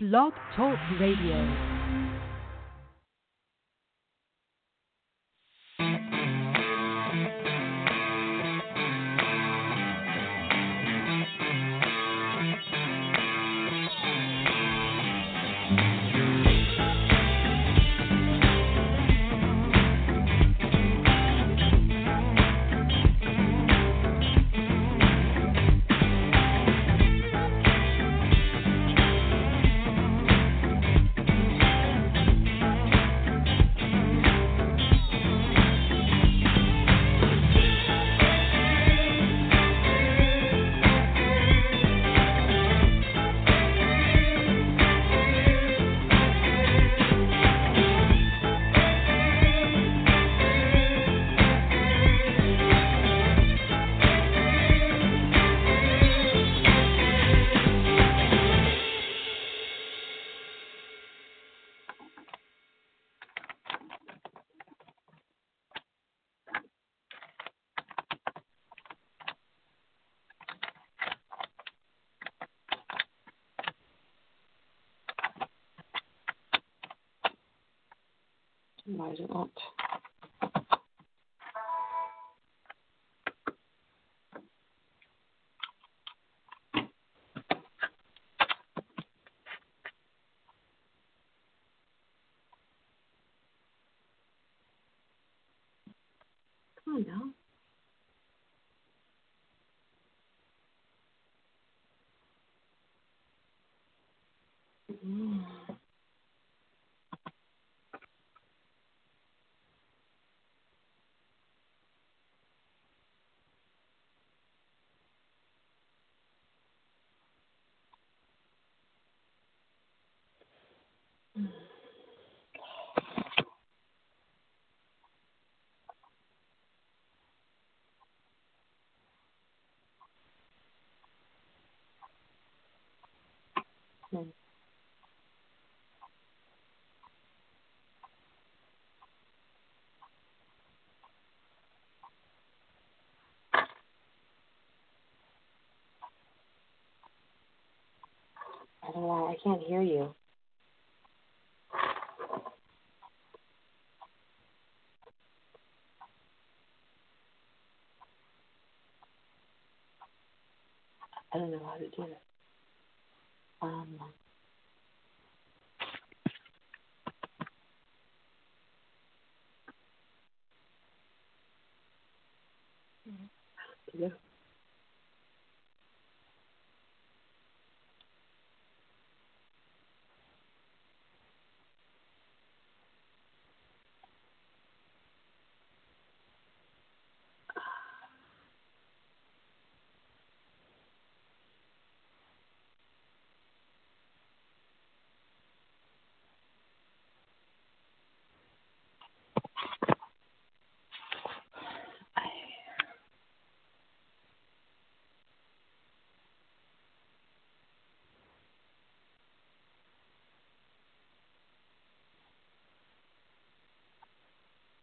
Blog Talk Radio. Why is it not? Come on now. Mm. Hmm. I don't know. I can't hear you. I don't know how to do it. Um, yeah.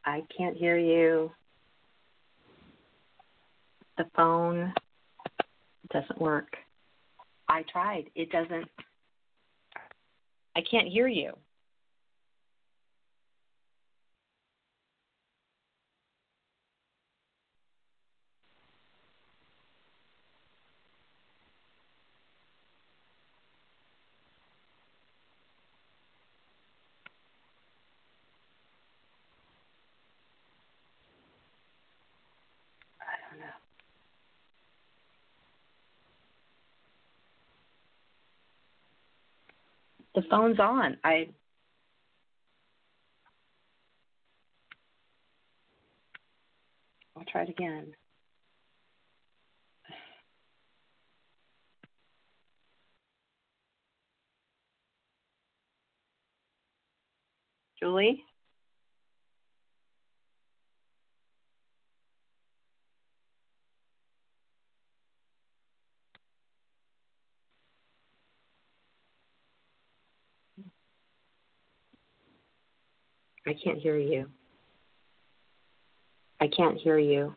I can't hear you. The phone doesn't work. I tried. It doesn't. I can't hear you. Phone's on. I I'll try it again. Julie? I can't hear you. I can't hear you.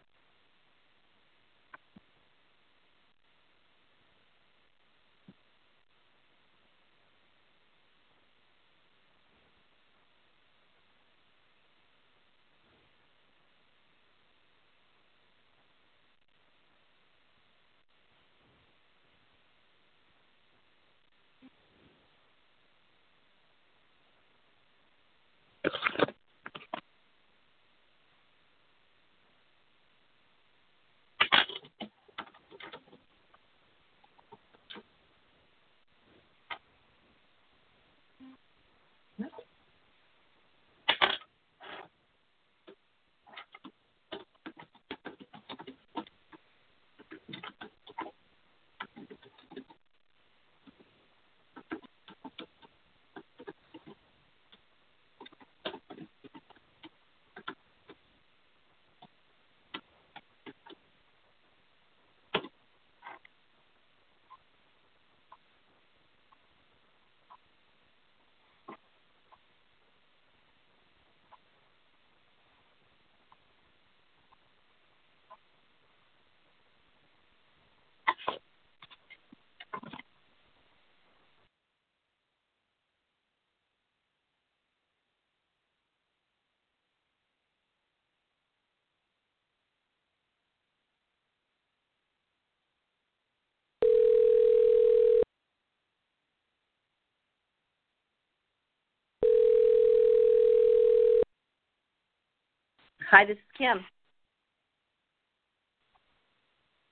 Hi, this is Kim.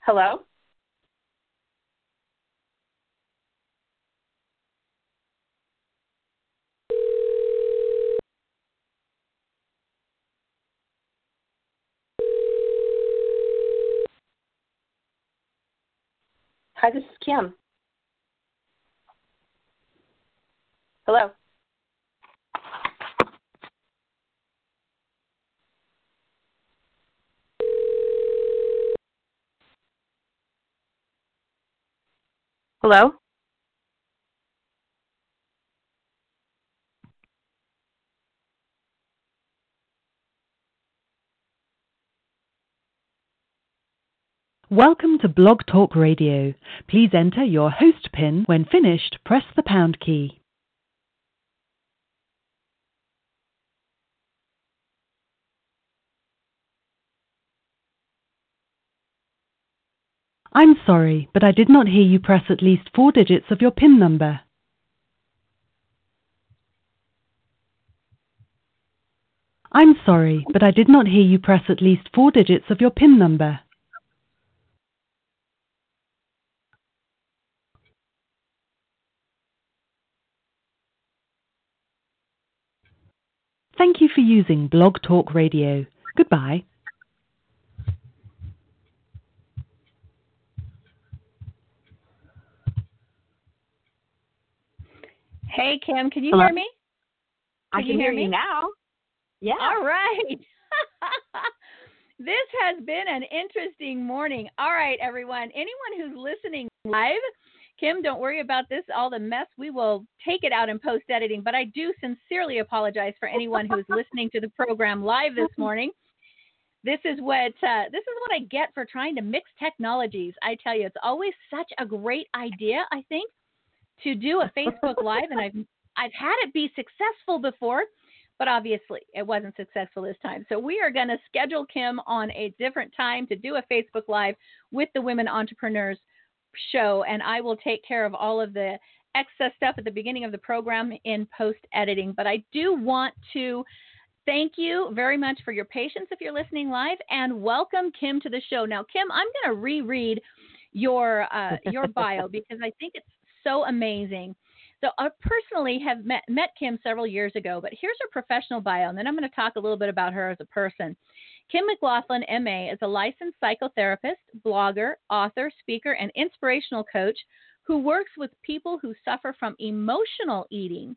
Hello? Hi, this is Kim. Hello? Hello? Welcome to Blog Talk Radio. Please enter your host PIN. When finished, press the pound key. I'm sorry, but I did not hear you press at least four digits of your PIN number. I'm sorry, but I did not hear you press at least four digits of your PIN number. Thank you for using Blog Talk Radio. Goodbye. Hey, Kim, can you Hello? hear me? I Can can you hear hear you now. Yeah. All right. this has been an interesting morning. All right, everyone. Anyone who's listening live, Kim, don't worry about this, all the mess. We will take it out in post editing, but I do sincerely apologize for anyone who's listening to the program live this morning. This is what uh, this is what I get for trying to mix technologies. I tell you, it's always such a great idea. I think to do a Facebook Live, and I've I've had it be successful before, but obviously it wasn't successful this time. So we are going to schedule Kim on a different time to do a Facebook Live with the Women Entrepreneurs show, and I will take care of all of the excess stuff at the beginning of the program in post editing. But I do want to thank you very much for your patience if you're listening live, and welcome Kim to the show. Now, Kim, I'm going to reread your uh, your bio because I think it's so amazing. So I personally have met, met Kim several years ago, but here's her professional bio, and then I'm going to talk a little bit about her as a person. Kim McLaughlin, MA, is a licensed psychotherapist, blogger, author, speaker, and inspirational coach who works with people who suffer from emotional eating,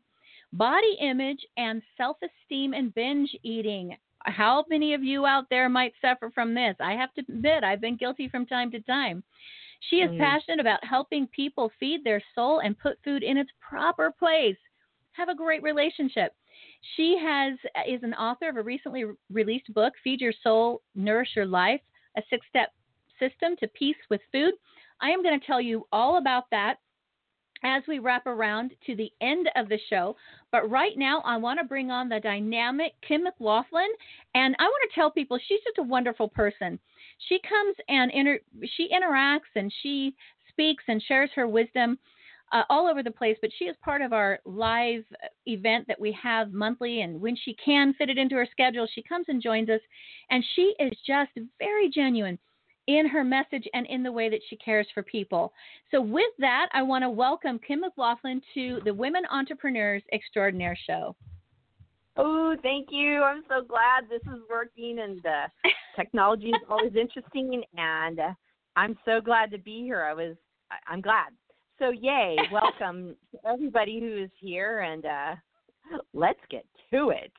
body image, and self esteem and binge eating. How many of you out there might suffer from this? I have to admit, I've been guilty from time to time. She is Mm. passionate about helping people feed their soul and put food in its proper place. Have a great relationship. She has is an author of a recently re- released book, Feed Your Soul, Nourish Your Life: A Six-Step System to Peace with Food. I am going to tell you all about that as we wrap around to the end of the show. But right now, I want to bring on the dynamic Kim McLaughlin, and I want to tell people she's just a wonderful person. She comes and inter- she interacts and she speaks and shares her wisdom uh, all over the place. But she is part of our live event that we have monthly, and when she can fit it into her schedule, she comes and joins us, and she is just very genuine. In her message and in the way that she cares for people. So, with that, I want to welcome Kim McLaughlin to the Women Entrepreneurs Extraordinaire Show. Oh, thank you. I'm so glad this is working and the technology is always interesting and uh, I'm so glad to be here. I was I'm glad. So yay, welcome to everybody who is here and uh let's get to it.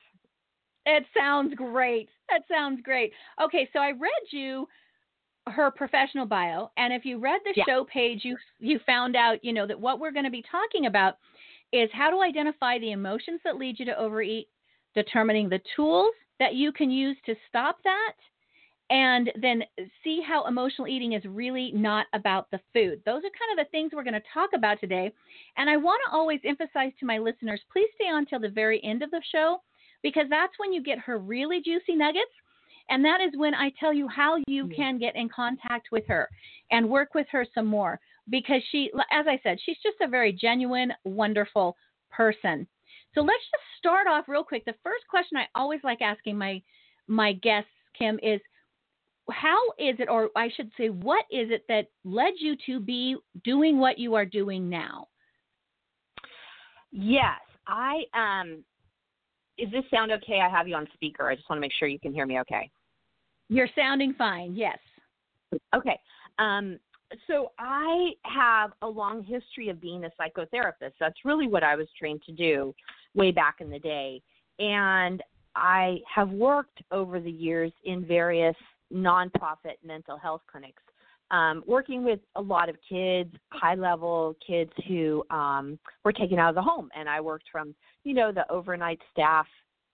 It sounds great. That sounds great. Okay, so I read you her professional bio and if you read the yeah. show page you you found out, you know, that what we're going to be talking about is how to identify the emotions that lead you to overeat, determining the tools that you can use to stop that, and then see how emotional eating is really not about the food. Those are kind of the things we're going to talk about today. And I want to always emphasize to my listeners please stay on till the very end of the show because that's when you get her really juicy nuggets. And that is when I tell you how you can get in contact with her and work with her some more because she, as I said, she's just a very genuine, wonderful person. So let's just start off real quick. The first question I always like asking my my guests, Kim, is how is it, or I should say, what is it that led you to be doing what you are doing now? Yes, I um. Is this sound okay? I have you on speaker. I just want to make sure you can hear me okay. You're sounding fine. Yes. Okay. Um, so I have a long history of being a psychotherapist. That's really what I was trained to do way back in the day. And I have worked over the years in various nonprofit mental health clinics, um, working with a lot of kids, high level kids who um, were taken out of the home. And I worked from, you know, the overnight staff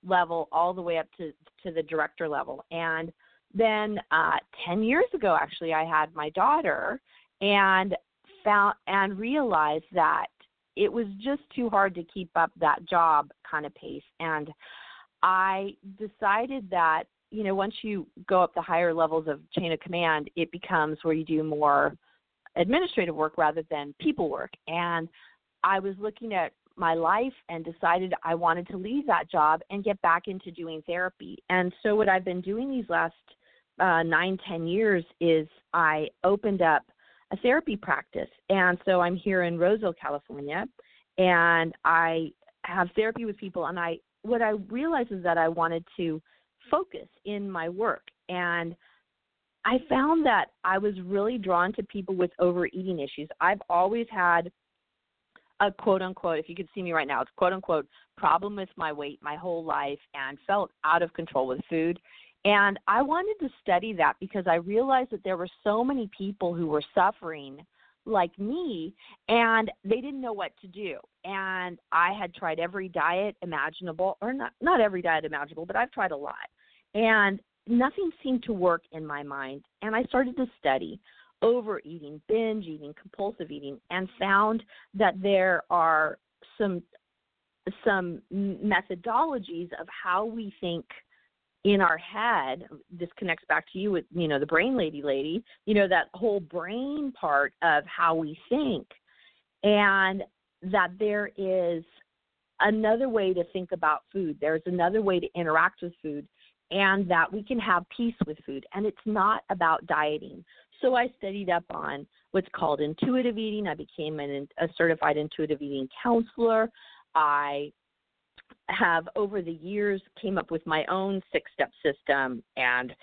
level all the way up to, to the director level. And then uh, 10 years ago, actually, I had my daughter and found and realized that it was just too hard to keep up that job kind of pace. And I decided that, you know, once you go up the higher levels of chain of command, it becomes where you do more administrative work rather than people work. And I was looking at my life and decided I wanted to leave that job and get back into doing therapy. And so, what I've been doing these last uh, nine, ten years is I opened up a therapy practice. And so I'm here in Roseville, California, and I have therapy with people. And I, what I realized is that I wanted to focus in my work. And I found that I was really drawn to people with overeating issues. I've always had a quote unquote, if you could see me right now, it's quote unquote problem with my weight my whole life and felt out of control with food. And I wanted to study that because I realized that there were so many people who were suffering like me and they didn't know what to do. And I had tried every diet imaginable or not not every diet imaginable, but I've tried a lot. And nothing seemed to work in my mind. And I started to study overeating, binge eating, compulsive eating and found that there are some some methodologies of how we think in our head this connects back to you with you know the brain lady lady you know that whole brain part of how we think. And that there is another way to think about food. There's another way to interact with food and that we can have peace with food. And it's not about dieting. So i studied up on what's called intuitive eating. I became an, a certified intuitive eating counselor. I have over the years came up with my own six step system and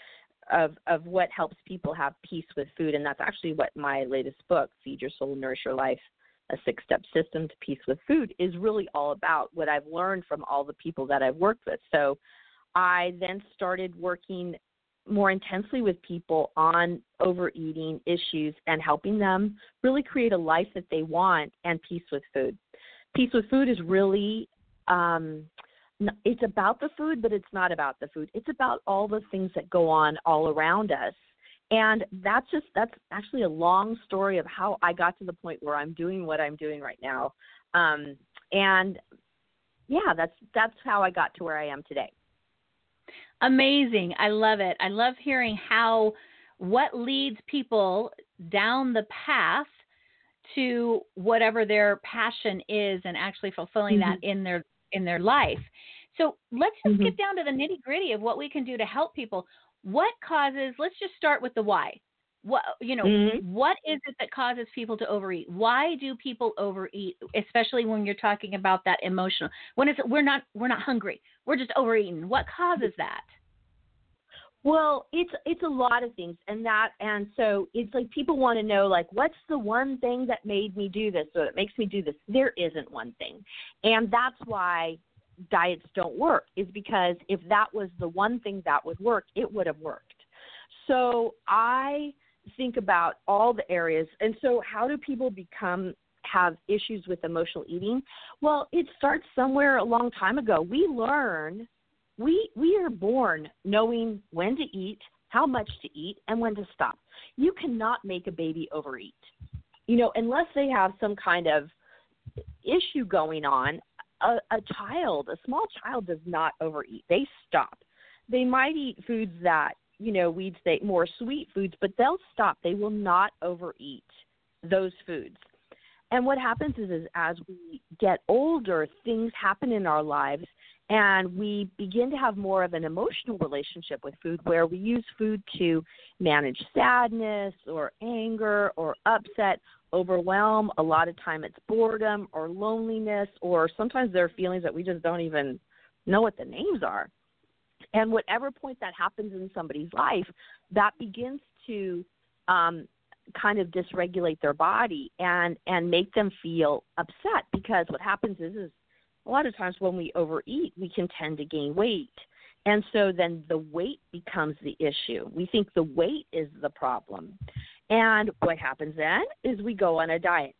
of of what helps people have peace with food and that's actually what my latest book feed your soul nourish your life a six step system to peace with food is really all about what I've learned from all the people that I've worked with so I then started working more intensely with people on overeating issues and helping them really create a life that they want and peace with food. Peace with food is really um, it's about the food, but it's not about the food. It's about all the things that go on all around us. And that's just that's actually a long story of how I got to the point where I'm doing what I'm doing right now. Um, and yeah, that's that's how I got to where I am today. Amazing. I love it. I love hearing how what leads people down the path to whatever their passion is and actually fulfilling mm-hmm. that in their in their life. So let's just mm-hmm. get down to the nitty gritty of what we can do to help people. What causes, let's just start with the why. What you know, Mhm. what is it that causes people to overeat? Why do people overeat, especially when you're talking about that emotional? When it's we're not we're not hungry, we're just overeating. What causes that? Well, it's it's a lot of things, and that and so it's like people want to know like what's the one thing that made me do this, or that makes me do this. There isn't one thing, and that's why diets don't work. Is because if that was the one thing that would work, it would have worked. So I think about all the areas, and so how do people become have issues with emotional eating? Well, it starts somewhere a long time ago. We learn we we are born knowing when to eat, how much to eat, and when to stop. You cannot make a baby overeat. You know, unless they have some kind of issue going on, a, a child, a small child does not overeat. They stop. They might eat foods that, you know, we'd say more sweet foods, but they'll stop. They will not overeat those foods. And what happens is, is as we get older, things happen in our lives and we begin to have more of an emotional relationship with food where we use food to manage sadness or anger or upset overwhelm a lot of time it's boredom or loneliness or sometimes there are feelings that we just don't even know what the names are. And whatever point that happens in somebody's life that begins to um kind of dysregulate their body and and make them feel upset because what happens is is a lot of times when we overeat, we can tend to gain weight. And so then the weight becomes the issue. We think the weight is the problem. And what happens then is we go on a diet.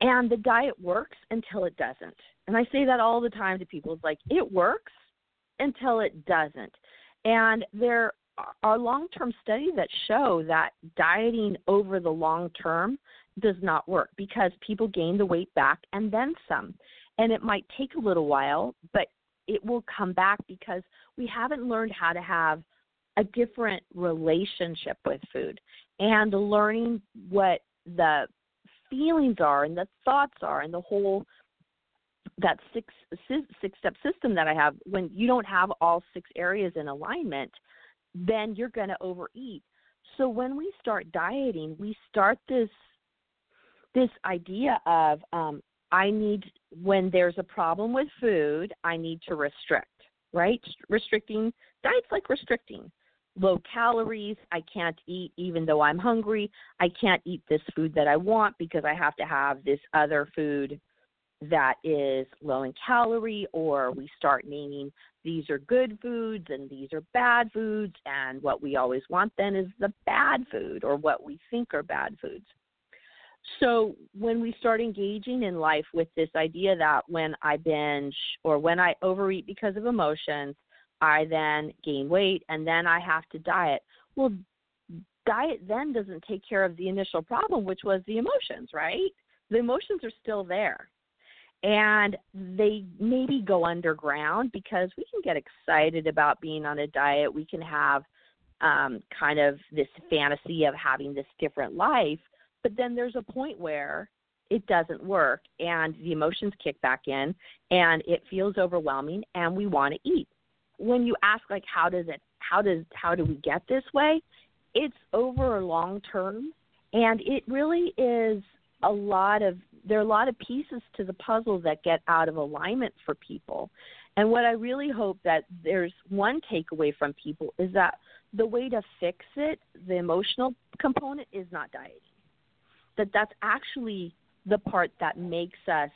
And the diet works until it doesn't. And I say that all the time to people. It's like, it works until it doesn't. And there are long term studies that show that dieting over the long term does not work because people gain the weight back and then some and it might take a little while, but it will come back because we haven't learned how to have a different relationship with food and learning what the feelings are and the thoughts are and the whole that six six step system that I have. When you don't have all six areas in alignment then you're going to overeat. So when we start dieting we start this this idea of um, I need, when there's a problem with food, I need to restrict, right? Restricting, diets like restricting. Low calories, I can't eat even though I'm hungry. I can't eat this food that I want because I have to have this other food that is low in calorie, or we start naming these are good foods and these are bad foods, and what we always want then is the bad food or what we think are bad foods. So when we start engaging in life with this idea that when I binge or when I overeat because of emotions, I then gain weight and then I have to diet. Well, diet then doesn't take care of the initial problem, which was the emotions, right? The emotions are still there. And they maybe go underground because we can get excited about being on a diet. We can have um, kind of this fantasy of having this different life but then there's a point where it doesn't work and the emotions kick back in and it feels overwhelming and we want to eat. When you ask like how does it how does how do we get this way? It's over a long term and it really is a lot of there are a lot of pieces to the puzzle that get out of alignment for people. And what I really hope that there's one takeaway from people is that the way to fix it, the emotional component is not dieting that that's actually the part that makes us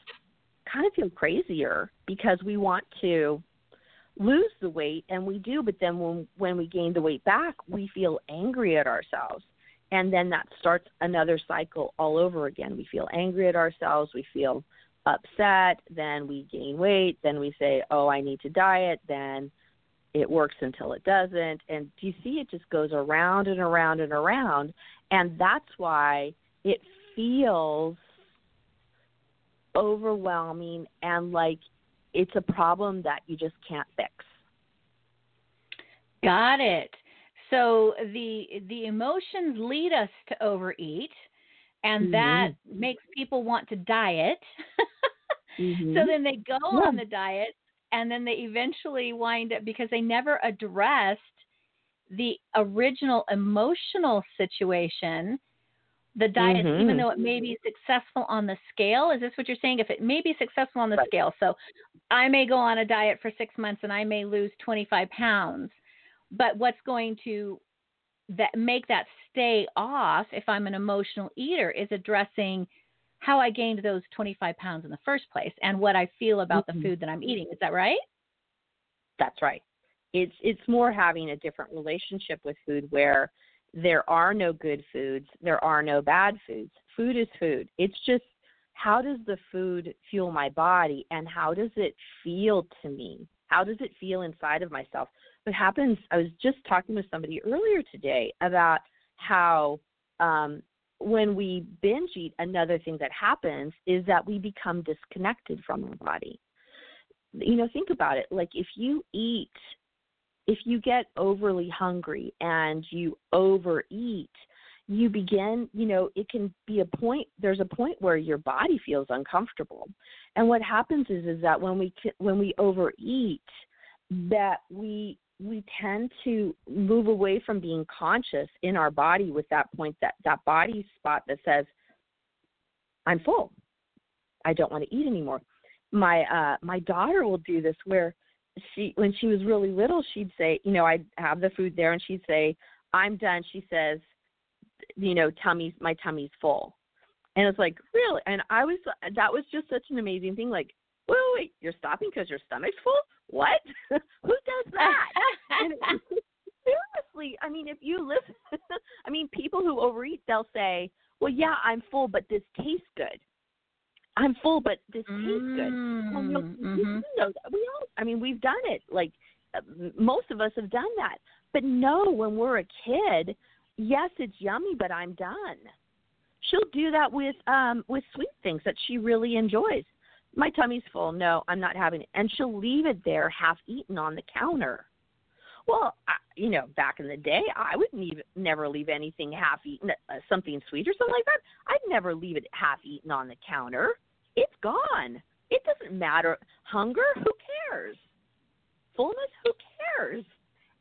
kind of feel crazier because we want to lose the weight and we do but then when when we gain the weight back we feel angry at ourselves. And then that starts another cycle all over again. We feel angry at ourselves we feel upset then we gain weight then we say oh i need to diet then it works until it doesn't. And do you see it just goes around and around and around. And that's why it feels overwhelming and like it's a problem that you just can't fix. Got it. So the the emotions lead us to overeat and mm-hmm. that makes people want to diet. mm-hmm. So then they go yeah. on the diet and then they eventually wind up because they never addressed the original emotional situation, the diet, Mhm. even though it may be successful on the scale, is this what you're saying? If it may be successful on the Right. scale, so I may go on a diet for six months and I may lose 25 pounds, but what's going to that make that stay off if I'm an emotional eater is addressing how I gained those 25 pounds in the first place and what I feel about Mhm. the food that I'm eating. Is that right? That's right. It's it's more having a different relationship with food where there are no good foods, there are no bad foods. Food is food. It's just how does the food fuel my body and how does it feel to me? How does it feel inside of myself? What happens I was just talking with somebody earlier today about how um when we binge eat, another thing that happens is that we become disconnected from our body. You know, think about it. Like if you eat, if you get overly hungry and you overeat, you begin, you know, it can be a point. There's a point where your body feels uncomfortable, and what happens is, is that when we when we overeat, that we we tend to move away from being conscious in our body with that point that that body spot that says i'm full i don't want to eat anymore my uh my daughter will do this where she when she was really little she'd say you know i'd have the food there and she'd say i'm done she says you know tummy's my tummy's full. And it's like really? And i was that was just such an amazing thing like wait, wait, wait you're stopping because your stomach's full? What? Who does that? Seriously, I mean, if you listen, I mean, people who overeat, they'll say, "Well, yeah, I'm full, but this tastes good. I'm full, but this tastes good." Well, you know, Mm, mhm. know that. we all. I mean, we've done it. Like uh, most of us have done that. But no, when we're a kid, yes, it's yummy, but I'm done. She'll do that with um with sweet things that she really enjoys. My tummy's full. No, I'm not having it, and she'll leave it there half eaten on the counter. Well, I, you know, back in the day, I wouldn't never leave anything half eaten, uh, something sweet or something like that. I'd never leave it half eaten on the counter. It's gone. It doesn't matter. Hunger, who cares? Fullness, who cares?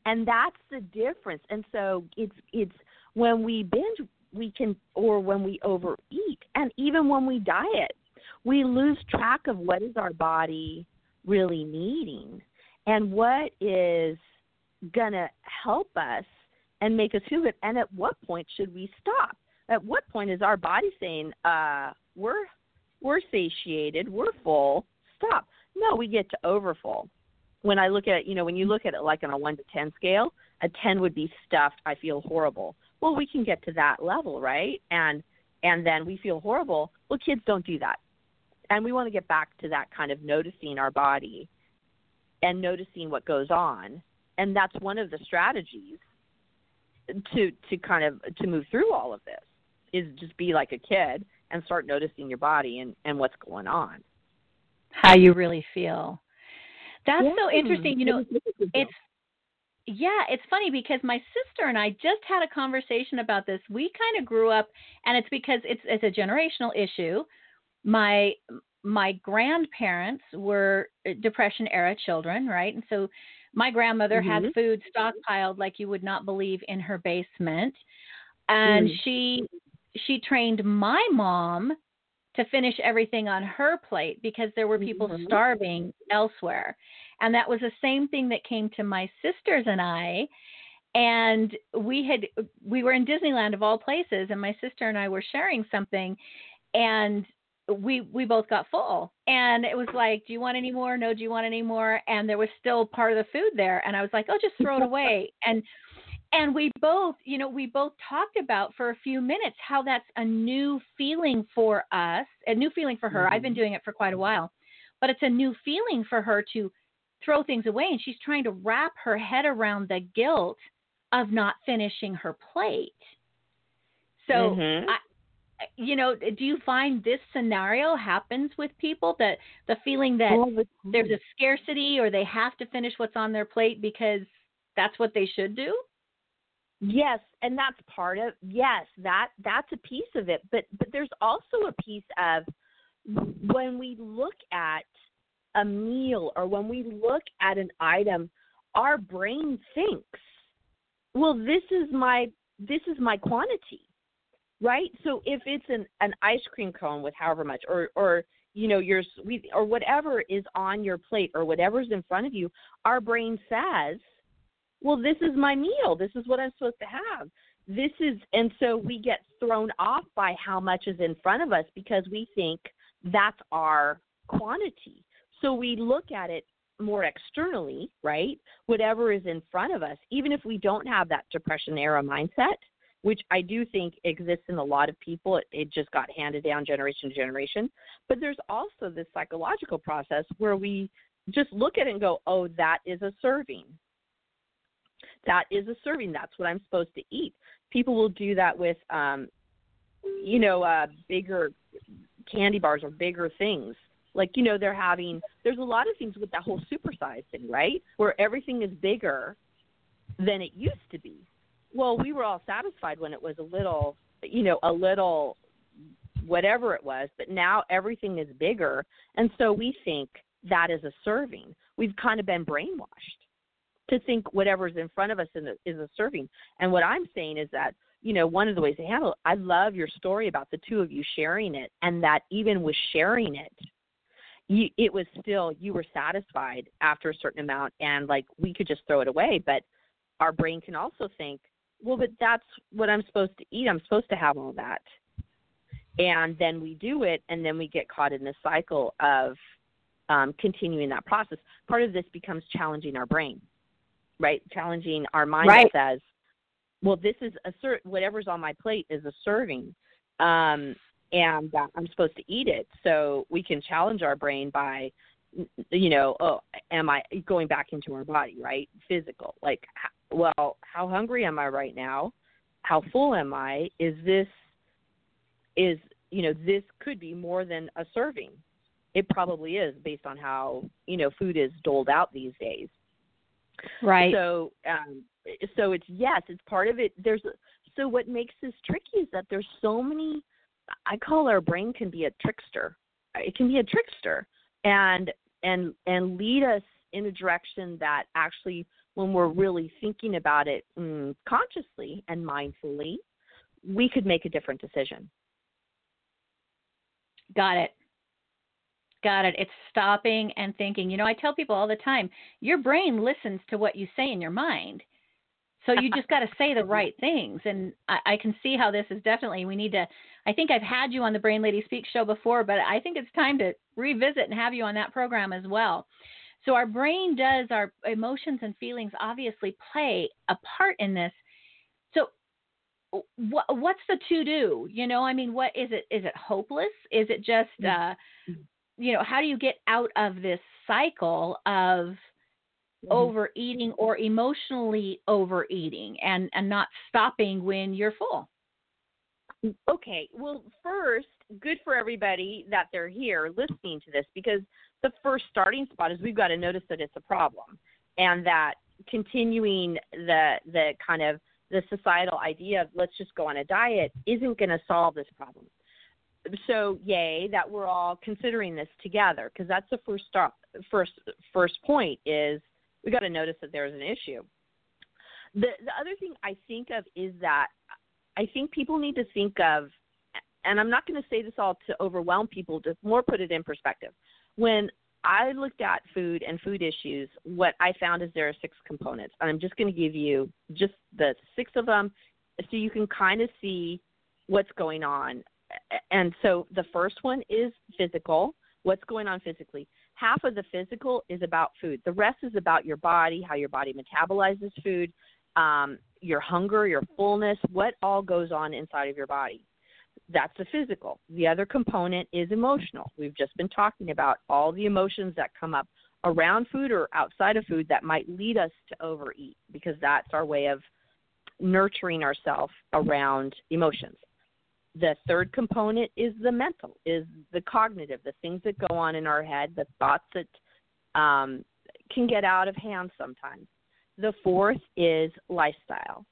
And that's the difference. And so it's it's when we binge, we can, or when we overeat, and even when we diet, we lose track of what is our body really needing and what is going to help us and make us feel and at what point should we stop? At what point is our body saying uh we're we're satiated we're full stop? No we get to overfull. When i look at you know when you look at it like on a 1 to 10 scale a 10 would be stuffed i feel horrible. Well we can get to that level right? And and then we feel horrible. Well kids don't do that. And we want to get back to that kind of noticing our body and noticing what goes on and that's one of the strategies to to kind of to move through all of this is just be like a kid and start noticing your body and and what's going on How you really feel. That's so interesting. You know, it's yeah, it's funny because my sister and I just had a conversation about this. We kind of grew up, and it's because it's it's a generational issue. My my grandparents were uh, depression era children, right? And so my grandmother had Mhm. food stockpiled like you would not believe in her basement, and Mm. she she trained my mom to finish everything on her plate because there were people Mhm. starving elsewhere. And that was the same thing that came to my sisters and I. And we had we were in Disneyland of all places and my sister and I were sharing something and we we both got full. And it was like, "Do you want any more? No, do you want any more?" And there was still part of the food there and I was like, "Oh, just throw it away." And and we both, you know, we both talked about for a few minutes how that's a new feeling for us, a new feeling for her. I've been Mhm. doing it for quite a while, but it's a new feeling for her to throw things away. And she's trying to wrap her head around the guilt of not finishing her plate. So, Mhm. I, you know, do you find this scenario happens with people that the feeling that the there's a scarcity or they have to finish what's on their plate because that's what they should do? Yes, and that's part of yes, that that's a piece of it. But but there's also a piece of when we look at a meal or when we look at an item, our brain thinks well, this is my this is my quantity, right? So if it's an an ice cream cone with however much, or or you know your sweet or whatever is on your plate or whatever's in front of you, our brain says, well, this is my meal. This is what I'm supposed to have. This is, and so we get thrown off by how much is in front of us because we think that's our quantity. So we look at it more externally, right? Whatever is in front of us, even if we don't have that depression era mindset, which I do think exists in a lot of people. It, it, just got handed down generation to generation. But there's also this psychological process where we just look at it and go, oh, that is a serving. That is a serving. That's what I'm supposed to eat. People will do that with, um, you know, uh, bigger candy bars or bigger things. Like, you know, they're having, there's a lot of things with that whole supersize thing, right? Where everything is bigger than it used to be. Well, we were all satisfied when it was a little, you know, a little whatever it was, but now everything is bigger. And so we think that is a serving. We've kind of been brainwashed to think whatever's in front of us is a serving. And what I'm saying is that, you know, one of the ways to handle it, I love your story about the two of you sharing it and that even with sharing it, you, it was still, you were satisfied after a certain amount and like we could just throw it away. But our brain can also think, well, but that's what I'm supposed to eat. I'm supposed to have all that. And then we do it, and then we get caught in this cycle of um, continuing that process. Part of this becomes challenging our brain right? Challenging our mind right. says, well, this is a ser- whatever's on my plate is a serving, um, and I'm supposed to eat it. So we can challenge our brain by, you know, oh, am I going back into our body, right? Physical, like, well, how hungry am I right now? How full am I? Is this, is you know, this could be more than a serving. It probably is based on how you know food is doled out these days. Right. So, um, so it's yes, it's part of it. There's so what makes this tricky is that there's so many. I call our brain can be a trickster. It can be a trickster, and and and lead us in a direction that actually, when we're really thinking about it mm, consciously and mindfully, we could make a different decision. Got it. Got it. It's stopping and thinking. You know, I tell people all the time your brain listens to what you say in your mind. So you just got to say the right things. And I, I, can see how this is definitely, we need to. I think I've had you on the Brain Lady Speak show before, but I think it's time to revisit and have you on that program as well. So our brain does, our emotions and feelings obviously play a part in this. So what, what's the to do? You know, I mean, what is it? Is it hopeless? Is it just, mm. uh, you know, how do you get out of this cycle of mm-hmm. overeating or emotionally overeating and and not stopping when you're full? Okay, well, first, good for everybody that they're here listening to this because the first starting spot is we've got to notice that it's a problem and that continuing the the kind of the societal idea of let's just go on a diet isn't going to solve this problem. So yay that we're all considering this together because that's the first stop first first point is we got to notice that there's an issue. The the other thing i think of is that i think people need to think of and i'm not going to say this all to overwhelm people to more put it in perspective when i looked at food and food issues what i found is there are six components and i'm just going to give you just the six of them so you can kind of see what's going on and so the first one is physical. What's going on physically? Half of the physical is about food. The rest is about your body, how your body metabolizes food, um, your hunger, your fullness, what all goes on inside of your body. That's the physical. The other component is emotional. We've just been talking about all the emotions that come up around food or outside of food that might lead us to overeat because that's our way of nurturing ourselves around emotions the third component is the mental, is the cognitive, the things that go on in our head, the thoughts that um, can get out of hand sometimes. The fourth is lifestyle.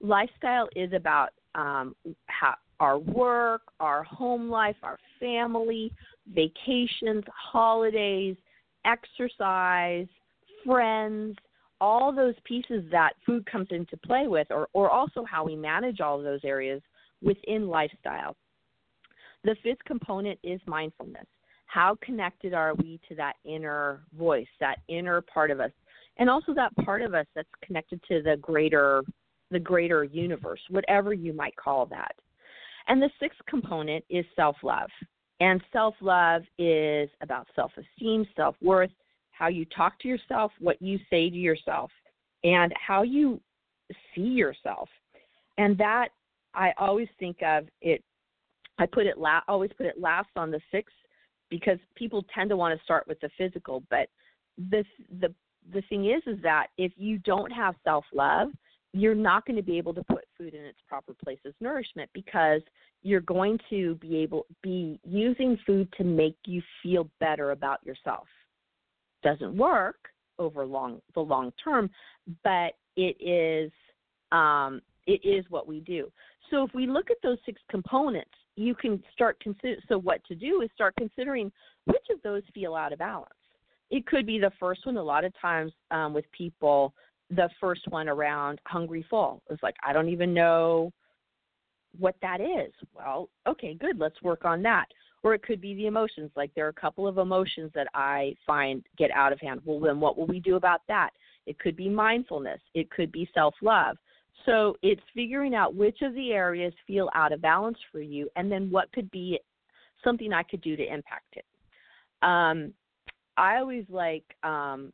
Lifestyle is about um, how, our work, our home life, our family, vacations, holidays, exercise, friends, all those pieces that food comes into play with, or, or also how we manage all those areas within lifestyle. The fifth component is mindfulness. How connected are we to that inner voice, that inner part of us, and also that part of us that's connected to the greater the greater universe, whatever you might call that. And the sixth component is self-love. And self-love is about self-esteem, self-worth, how you talk to yourself, what you say to yourself, and how you see yourself. And that I always think of it. I put it la- always put it last on the six because people tend to want to start with the physical. But the the the thing is, is that if you don't have self love, you're not going to be able to put food in its proper place as nourishment because you're going to be able be using food to make you feel better about yourself doesn't work over long the long term, but it is um, it is what we do. So if we look at those six components, you can start consider. So what to do is start considering which of those feel out of balance. It could be the first one. A lot of times um, with people, the first one around hungry Fall. is like I don't even know what that is. Well, okay, good. Let's work on that or it could be the emotions. Like there are a couple of emotions that I find get out of hand. Well, then what will we do about that? It could be mindfulness, it could be self love. So it's figuring out which of the areas feel out of balance for you, and then what could be something I could do to impact it. Um, I always like um,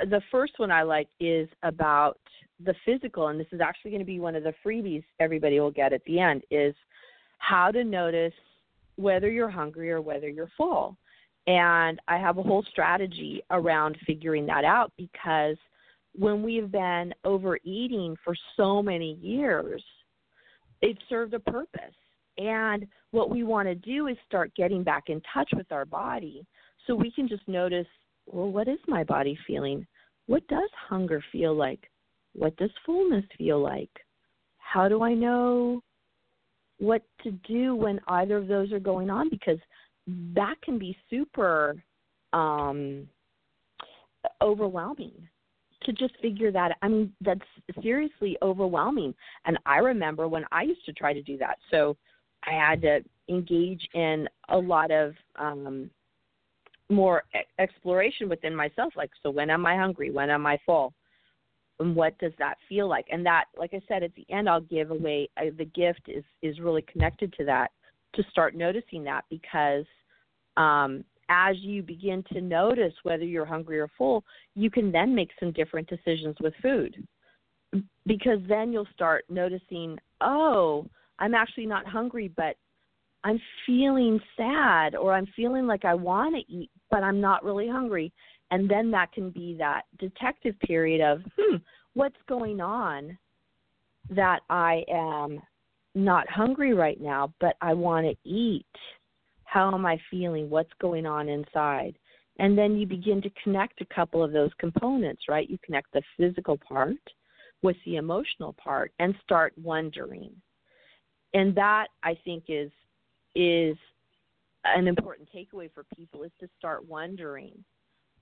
the first one I like is about the physical, and this is actually going to be one of the freebies everybody will get at the end is how to notice whether you're hungry or whether you're full. And I have a whole strategy around figuring that out because when we've been overeating for so many years, it served a purpose. And what we want to do is start getting back in touch with our body so we can just notice well, what is my body feeling? What does hunger feel like? What does fullness feel like? How do I know what to do when either of those are going on because that can be super um overwhelming to just figure that I mean that's seriously overwhelming and I remember when I used to try to do that so I had to engage in a lot of um more exploration within myself like so when am I hungry? When am I full? And what does that feel like? And that like i said at the end i'll give away uh, the gift is is really connected to that to start noticing that because um as you begin to notice whether you're hungry or full you can then make some different decisions with food. Because then you'll start noticing oh i'm actually not hungry but i'm feeling sad or i'm feeling like i want to eat but i'm not really hungry. And then that can be that detective period of hmm what's going on that i am not hungry right now but i want to eat. How am i feeling? What's going on inside? And then you begin to connect a couple of those components right? You connect the physical part with the emotional part and start wondering. And that i think is is an important takeaway for people is to start wondering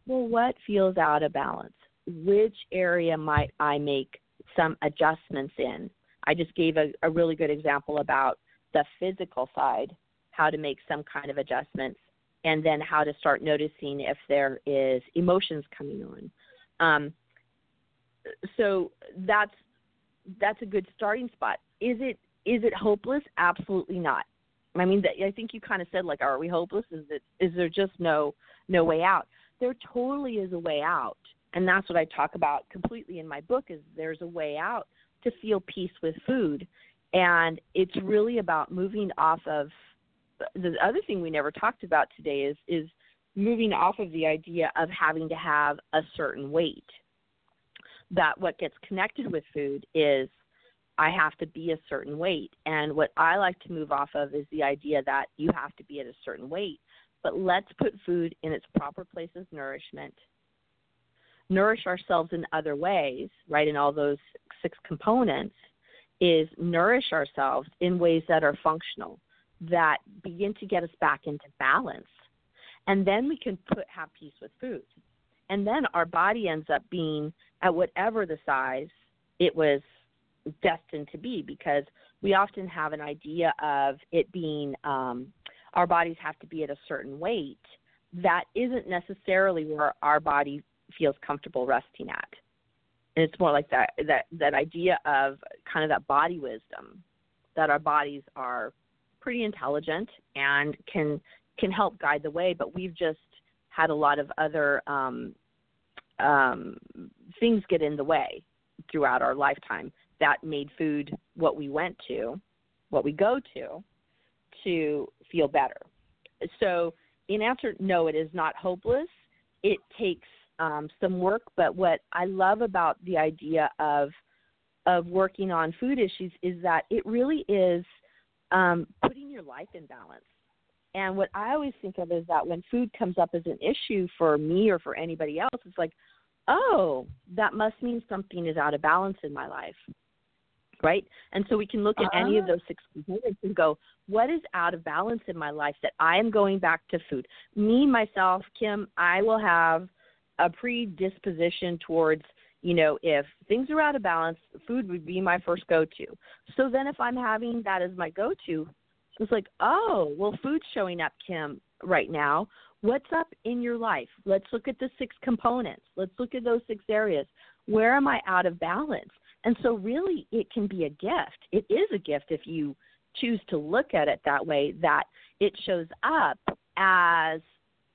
well, what feels out of balance? Which area might I make some adjustments in? I just gave a, a really good example about the physical side, how to make some kind of adjustments, and then how to start noticing if there is emotions coming on. Um, so that's that's a good starting spot. Is it is it hopeless? Absolutely not. I mean, I think you kind of said like, are we hopeless? Is it is there just no no way out? there totally is a way out. And that's what I talk about completely in my book is there's a way out to feel peace with food. And it's really about moving off of the other thing we never talked about today is is moving off of the idea of having to have a certain weight. That what gets connected with food is I have to be a certain weight. And what I like to move off of is the idea that you have to be at a certain weight but let's put food in its proper place as nourishment. Nourish ourselves in other ways, right? In all those six components, is nourish ourselves in ways that are functional, that begin to get us back into balance. And then we can put have peace with food. And then our body ends up being at whatever the size it was destined to be because we often have an idea of it being um, our bodies have to be at a certain weight. That isn't necessarily where our body feels comfortable resting at. And it's more like that that that idea of kind of that body wisdom that our bodies are pretty intelligent and can can help guide the way. But we've just had a lot of other um um things get in the way throughout our lifetime that made food what we went to what we go to to feel better so in answer no it is not hopeless it takes um, some work. But what I love about the idea of of working on food issues is that it really is um, putting your life in balance. And what I always think of is that when food comes up as an issue for me or for anybody else, it's like, oh, that must mean something is out of balance in my life. Right? And so we can look at uh-huh. any of those six components and go, what is out of balance in my life that I am going back to food? Me, myself, Kim, I will have a predisposition towards you know if things are out of balance food would be my first go to so then if i'm having that as my go to it's like oh well food's showing up kim right now what's up in your life let's look at the six components let's look at those six areas where am i out of balance and so really it can be a gift it is a gift if you choose to look at it that way that it shows up as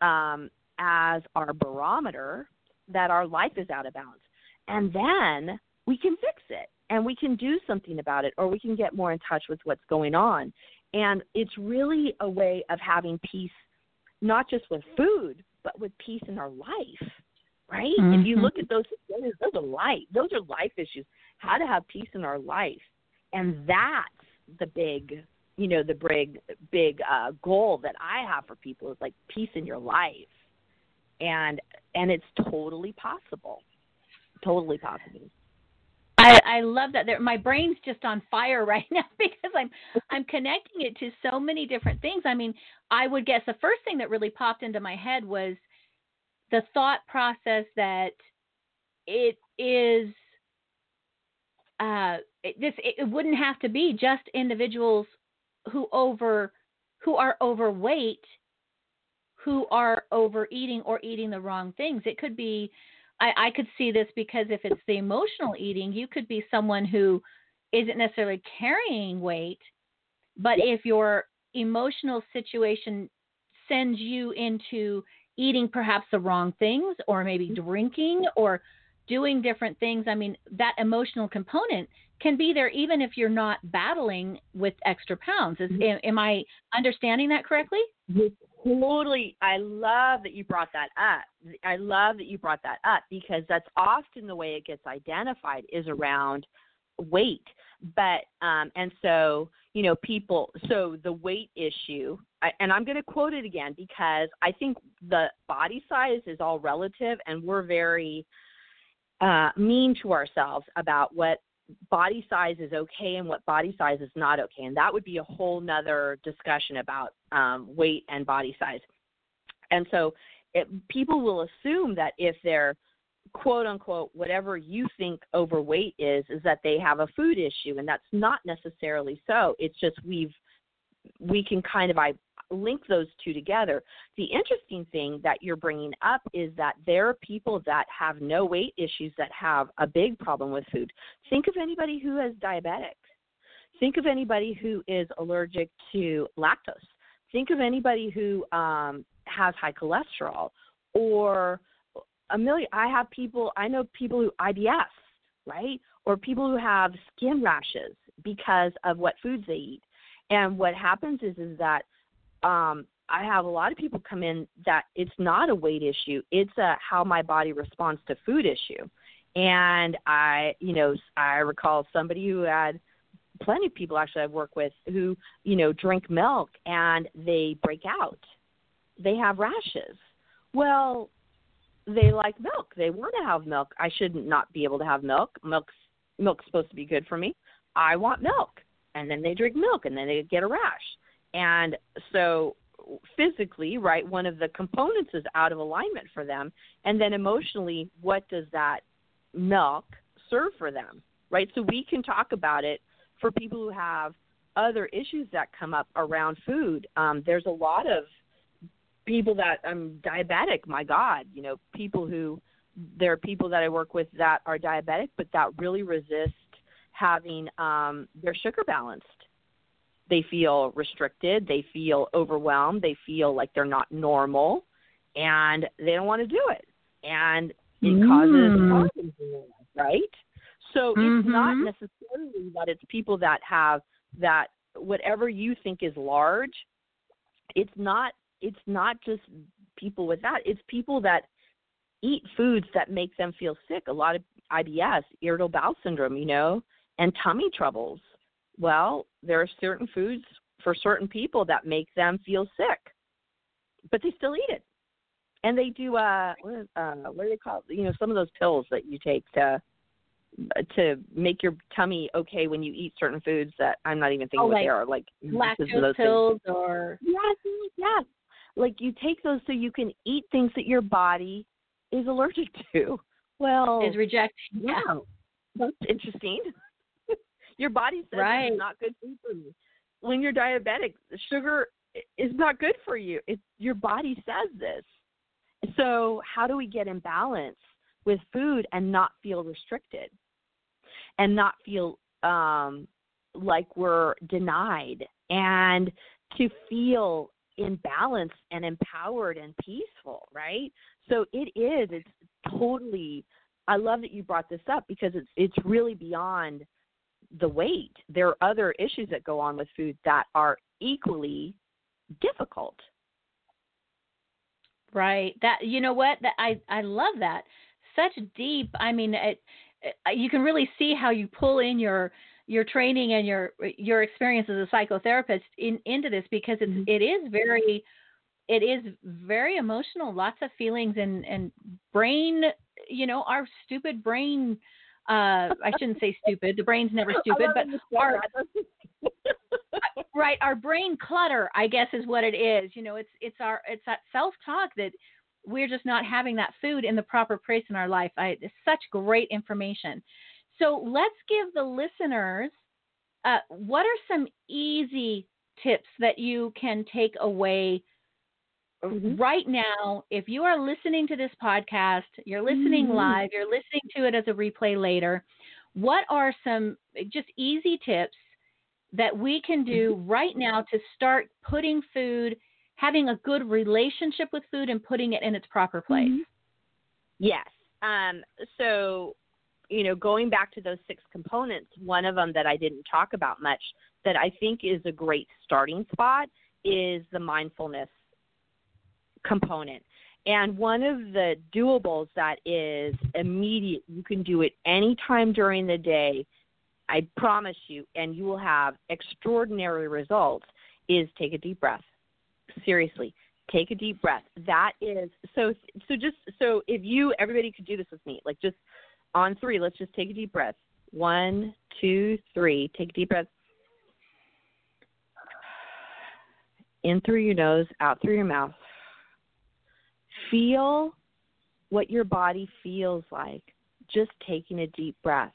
um, as our barometer that our life is out of balance. And then we can fix it and we can do something about it or we can get more in touch with what's going on. And it's really a way of having peace, not just with food, but with peace in our life. Right? Mm-hmm. If you look at those, those are life. Those are life issues. How to have peace in our life, and that's the big, you know, the big, big uh, goal that I have for people is like peace in your life and and it's totally possible totally possible I, I love that. My brain's just on fire right now because I'm I'm connecting it to so many different things. I mean, I would guess the first thing that really popped into my head was the thought process that it is uh, it, this it wouldn't have to be just individuals who over who are overweight who are overeating or eating the wrong things. It could be, I, I could see this because if it's the emotional eating, you could be someone who isn't necessarily carrying weight, but if your emotional situation sends you into eating perhaps the wrong things or maybe drinking or doing different things, I mean, that emotional component can be there even if you're not battling with extra pounds. Is, mm-hmm. am I understanding that correctly? Totally. I love that you brought that up. I love that you brought that up because that's often the way it gets identified is around weight. But um and so, you know, people so the weight issue I, and I'm going to quote it again because I think the body size is all relative and we're very uh mean to ourselves about what body size is okay and what body size is not okay. And that would be a whole nother discussion about um, weight and body size. And so it, people will assume that if they're quote unquote whatever you think overweight is is that they have a food issue and that's not necessarily so it's just we've we can kind of I link those two together. The interesting thing that you're bringing up is that there are people that have no weight issues that have a big problem with food. Think of anybody who has diabetics. Think of anybody who is allergic to lactose. Think of anybody who um, has high cholesterol or a million. I have people, I know people who IBS, right? Or people who have skin rashes because of what foods they eat. And what happens is is that um, I have a lot of people come in that it's not a weight issue; it's a how my body responds to food issue. And I, you know, I recall somebody who had plenty of people actually I've worked with who, you know, drink milk and they break out. They have rashes. Well, they like milk. They want to have milk. I shouldn't not be able to have milk. Milk's milk's supposed to be good for me. I want milk. And then they drink milk and then they get a rash. And so physically, right, one of the components is out of alignment for them. And then emotionally, what does that milk serve for them, right? So we can talk about it for people who have other issues that come up around food. Um, there's a lot of people that I'm um, diabetic. My God, you know, people who there are people that I work with that are diabetic, but that really resist having um, their sugar balanced. They feel restricted. They feel overwhelmed. They feel like they're not normal, and they don't want to do it, and it mm. causes problems in their life, right? So mm-hmm. it's not mm-hmm. necessarily that it's people that have that whatever you think is large. It's not. It's not just people with that. It's people that eat foods that make them feel sick. A lot of IBS, irritable bowel syndrome, you know, and tummy troubles. Well, there are certain foods for certain people that make them feel sick, but they still eat it. And they do uh, uh what do they call it? You know, some of those pills that you take to to make your tummy okay when you eat certain foods that I'm not even thinking oh, what like they are, like lactose pills things. or yes, yes. Like you take those so you can eat things that your body is allergic to. Well, is rejecting. Yeah, that's interesting. Your body says right. it's not good food for you. When you're diabetic, sugar is not good for you. It's your body says this. So how do we get in balance with food and not feel restricted, and not feel um, like we're denied, and to feel in balance and empowered and peaceful, right? So it is, it's totally I love that you brought this up because it's it's really beyond the weight. There are other issues that go on with food that are equally difficult. Right. That you know what? That I I love that. Such deep. I mean, it, it, you can really see how you pull in your your training and your your experience as a psychotherapist in, into this because it's mm-hmm. it is very it is very emotional lots of feelings and and brain you know our stupid brain uh i shouldn't say stupid. The brain's never stupid but our right our brain clutter i guess is what it is. You know it's it's our it's that self talk that we're just not having that food in the proper place in our life. I, it's such great information. So let's give the listeners uh, what are some easy tips that you can take away mm-hmm. right now? If you are listening to this podcast, you're listening mm-hmm. live, you're listening to it as a replay later. What are some just easy tips that we can do mm-hmm. right now to start putting food, having a good relationship with food, and putting it in its proper place? Mm-hmm. Yes. Um, so you know, going back to those six components, one of them that I didn't talk about much that I think is a great starting spot is the mindfulness component. And one of the doables that is immediate, you can do it anytime during the day, I promise you, and you will have extraordinary results, is take a deep breath. Seriously, take a deep breath. That is so so just so if you everybody could do this with me, like just on three, let's just take a deep breath. One, two, three. Take a deep breath. In through your nose, out through your mouth. Feel what your body feels like just taking a deep breath.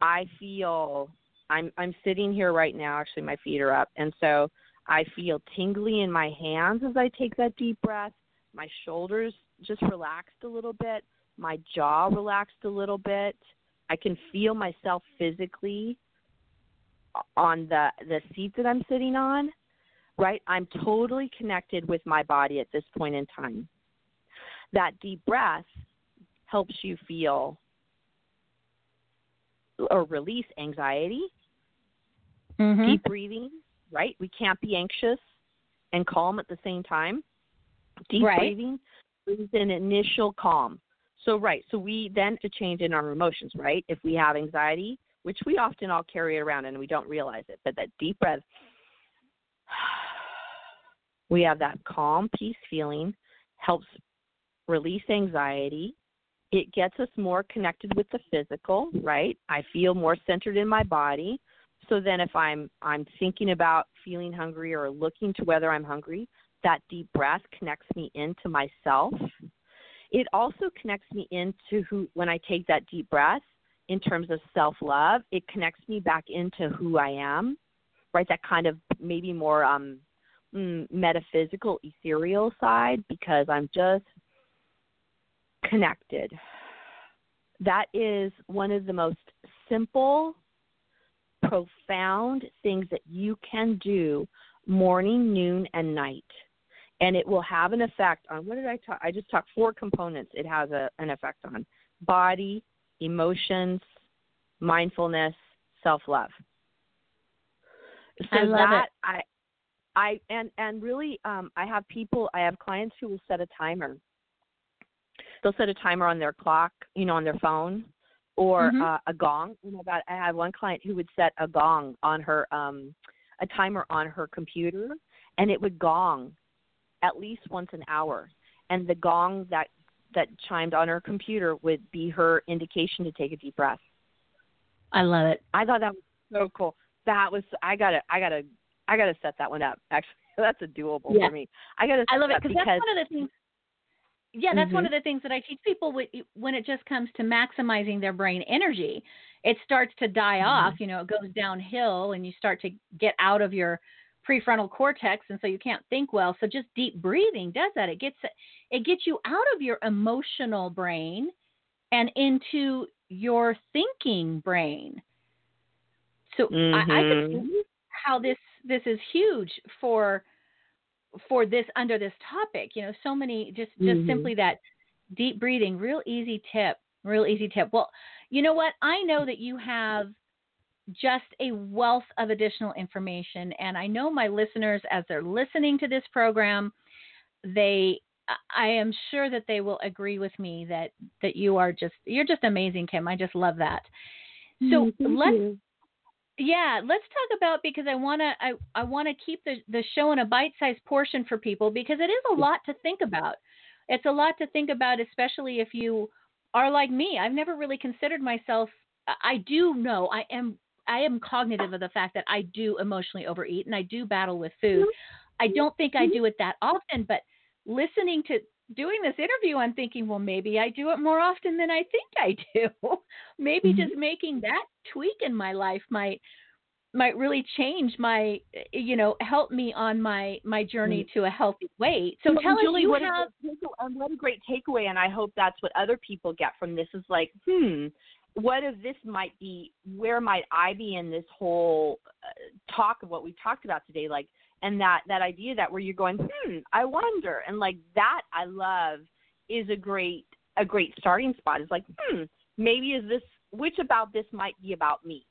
I feel I'm I'm sitting here right now, actually my feet are up, and so I feel tingly in my hands as I take that deep breath. My shoulders just relaxed a little bit my jaw relaxed a little bit. I can feel myself physically on the the seat that I'm sitting on, right? I'm totally connected with my body at this point in time. That deep breath helps you feel or release anxiety. Mm-hmm. Deep breathing, right? We can't be anxious and calm at the same time. Deep right. breathing brings an initial calm. So right, so we then to change in our emotions, right? If we have anxiety, which we often all carry around and we don't realize it, but that deep breath, we have that calm, peace feeling, helps release anxiety. It gets us more connected with the physical, right? I feel more centered in my body. So then if I'm I'm thinking about feeling hungry or looking to whether I'm hungry, that deep breath connects me into myself It also connects me into who when I take that deep breath in terms of self love, it connects me back into who I am, right? That kind of maybe more um mm, metaphysical, ethereal side because I'm just connected. That is one of the most simple, profound things that you can do morning, noon, and night. And it will have an effect on what did I talk? I just talked four components. It has a, an effect on body, emotions, mindfulness, self love. So I love that it. I I and and really um I have people I have clients who will set a timer. They'll set a timer on their clock, you know, on their phone or Mhm. uh, a gong. You know, about I had one client who would set a gong on her um a timer on her computer and it would gong at least once an hour. And the gong that that chimed on her computer would be her indication to take a deep breath. I love it. I thought that was so cool. That was I gotta I gotta I gotta set that one up. Actually, that's a doable Yeah. for me. I gotta. I love it because that's one of the things. Yeah, that's one Mhm. of the things that I teach people when it just comes to maximizing their brain energy. It starts to die Mhm. off, you know, it goes downhill and you start to get out of your prefrontal cortex and so you can't think well. So just deep breathing does that. It gets it gets you out of your emotional brain and into your thinking brain. So I, I can Mhm. see how this this is huge for for this under this topic. You know, so many just just Mhm. simply that deep breathing, real easy tip, real easy tip. Well, you know what? I know that you have just a wealth of additional information and I know my listeners as they're listening to this program, they I am sure that they will agree with me that that you are just you're just amazing, Kim. I just love that. So Mm, thank let's. Yeah, let's talk about because I want to I, I want to keep the the show in a bite-sized portion for people because it is a lot to think about. It's a lot to think about especially if you are like me. I've never really considered myself I- I do know I am I am cognitive of the fact that I do emotionally overeat and I do battle with food. Mm-hmm. I don't think I mm-hmm. do it that often, but listening to doing this interview, I'm thinking, well, maybe I do it more often than I think I do. maybe Mhm. just making that tweak in my life might might really change my you know help me on my my journey to a healthy weight so Well, tell us Julie, you what have a great takeaway- um, what a great takeaway, and I hope that's what other people get from this. Is like, hmm, what if this might be? Where might I be in this whole uh, talk of what we talked about today? Like, and that that idea that where you're going, hmm, I wonder, and like that, I love is a great a great starting spot. It's like, hmm, maybe is this which about this might be about me.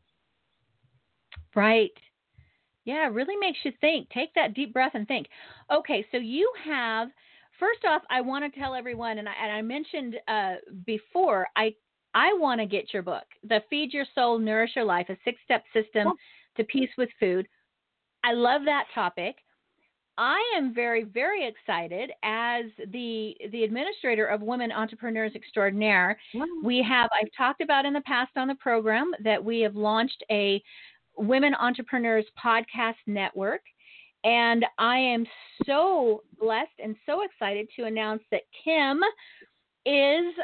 Right. Yeah, it really makes you think. Take that deep breath and think. Okay, so you have first off, I want to tell everyone, and I, and I mentioned uh, before, I I want to get your book, The Feed Your Soul, Nourish Your Life: A Six-Step System Oh. to Peace with Food. I love that topic. I am very, very excited as the the administrator of Women Entrepreneurs Extraordinaire. We have i've talked about in the past on the program that we have launched a women entrepreneurs podcast network. And i am so blessed and so excited to announce that kim is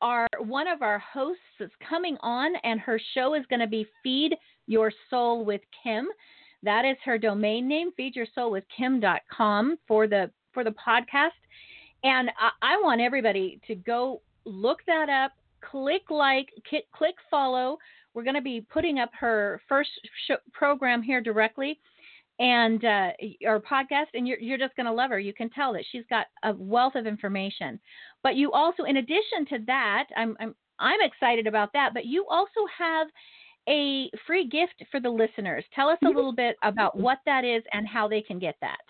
our one of our hosts that's coming on and her show is going to be feed your soul with kim that is her domain name feedyoursoulwithkim.com for the for the podcast and I, I want everybody to go look that up, click like, click, click follow. We're going to be putting up her first program here directly and uh, podcast, and you're, you're just going to love her. You can tell that she's got a wealth of information. But you also, in addition to that, I'm, I'm I'm excited about that. But you also have a free gift for the listeners. Tell us a little bit about what that is and how they can get that.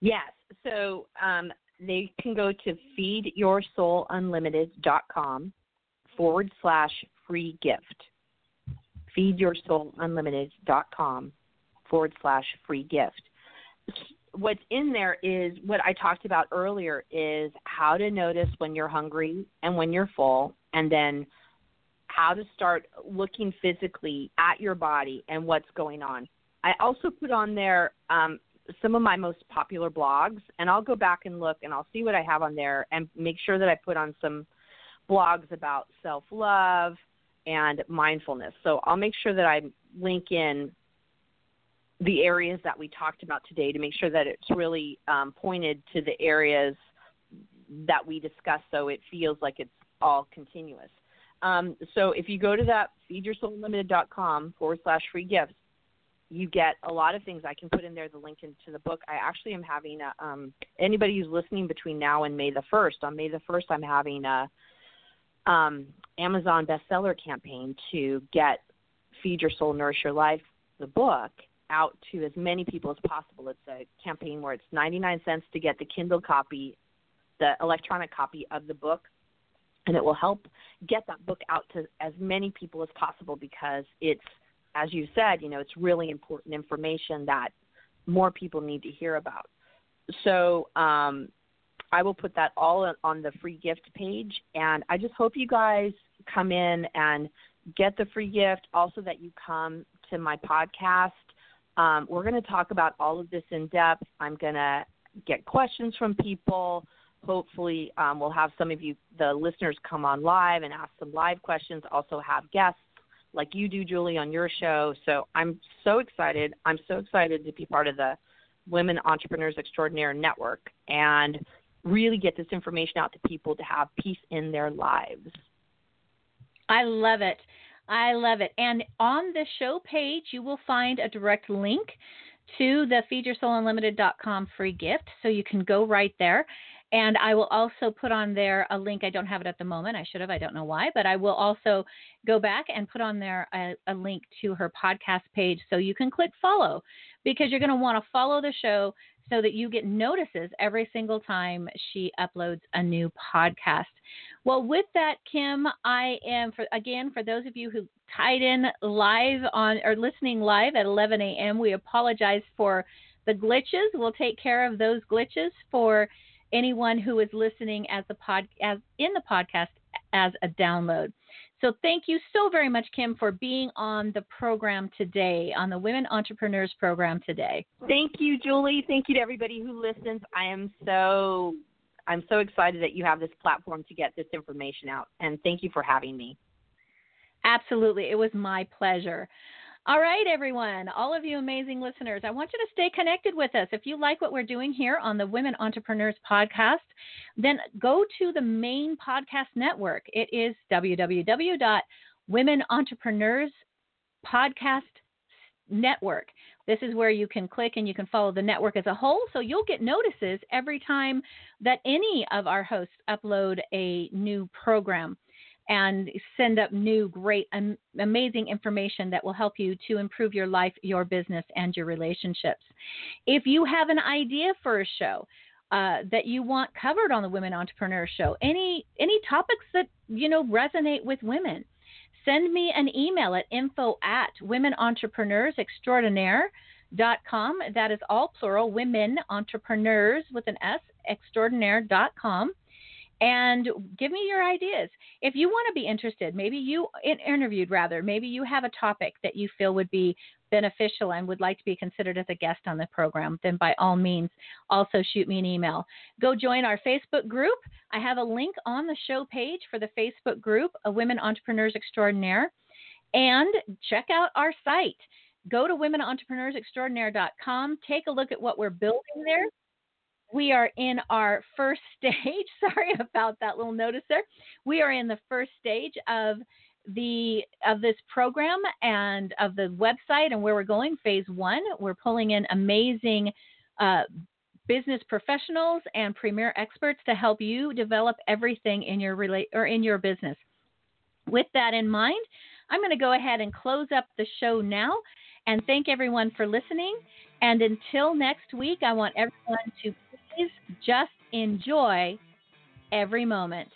Yes. So um, they can go to feedyoursoulunlimited.com forward slash free gift. Feedyoursoulunlimited.com forward slash free gift. What's in there is what I talked about earlier is how to notice when you're hungry and when you're full, and then how to start looking physically at your body and what's going on. I also put on there um, some of my most popular blogs, and I'll go back and look and I'll see what I have on there and make sure that I put on some blogs about self love and mindfulness. So I'll make sure that I link in the areas that we talked about today to make sure that it's really um, pointed to the areas that we discussed so it feels like it's all continuous. Um, so if you go to that feedyoursoulunlimited.com forward slash free gifts, you get a lot of things. I can put in there the link into the book. I actually am having a, um, anybody who's listening between now and May the 1st. On May the 1st, I'm having a um, Amazon bestseller campaign to get Feed Your Soul, Nourish Your Life, the book, out to as many people as possible. It's a campaign where it's 99 cents to get the Kindle copy, the electronic copy of the book, and it will help get that book out to as many people as possible because it's as you said, you know, it's really important information that more people need to hear about. So um, I will put that all on the free gift page, and I just hope you guys come in and get the free gift. Also, that you come to my podcast. Um, we're going to talk about all of this in depth. I'm going to get questions from people. Hopefully, um, we'll have some of you, the listeners, come on live and ask some live questions. Also, have guests like you do, Julie, on your show. So I'm so excited. I'm so excited to be part of the Women Entrepreneurs Extraordinaire Network and really get this information out to people to have peace in their lives. I love it. I love it. And on the show page, you will find a direct link to the feedyoursoulunlimited.com free gift. So you can go right there. And I will also put on there a link. I don't have it at the moment. I should have. I don't know why. But I will also go back and put on there a, a link to her podcast page so you can click follow because you're going to want to follow the show so that you get notices every single time she uploads a new podcast. Well, with that, Kim, I am for again for those of you who tied in live on or listening live at 11 a.m. We apologize for the glitches. We'll take care of those glitches for anyone who is listening as the pod as in the podcast as a download. So thank you so very much, Kim, for being on the program today, on the Women Entrepreneurs program today. Thank you, Julie. Thank you to everybody who listens. I am so I'm so excited that you have this platform to get this information out. And thank you for having me. Absolutely. It was my pleasure. All right, everyone, all of you amazing listeners, I want you to stay connected with us. If you like what we're doing here on the Women Entrepreneurs podcast, then go to the main podcast network. It is www.womenentrepreneurs.podcast.network. This is where you can click and you can follow the network as a whole. So you'll get notices every time that any of our hosts upload a new program and send up new, great, um, amazing information that will help you to improve your life, your business, and your relationships. If you have an idea for a show, uh, that you want covered on the Women Entrepreneur Show, any any topics that you know resonate with women, send me an email at info at womenentrepreneursextraordinaire.com. That is all plural, women entrepreneurs with an S, extraordinaire.com and give me your ideas. If you want to be interested, maybe you interviewed rather, maybe you have a topic that you feel would be beneficial and would like to be considered as a guest on the program, then by all means, also shoot me an email. Go join our Facebook group. I have a link on the show page for the Facebook group, a Women Entrepreneurs Extraordinaire, and check out our site. Go to womenentrepreneursextraordinaire.com. Take a look at what we're building there we are in our first stage. Sorry about that little notice there. We are in the first stage of the of this program and of the website and where we're going. Phase one, we're pulling in amazing uh, business professionals and premier experts to help you develop everything in your relate or in your business. With that in mind, I'm going to go ahead and close up the show now and thank everyone for listening. And until next week, I want everyone to please just enjoy every moment.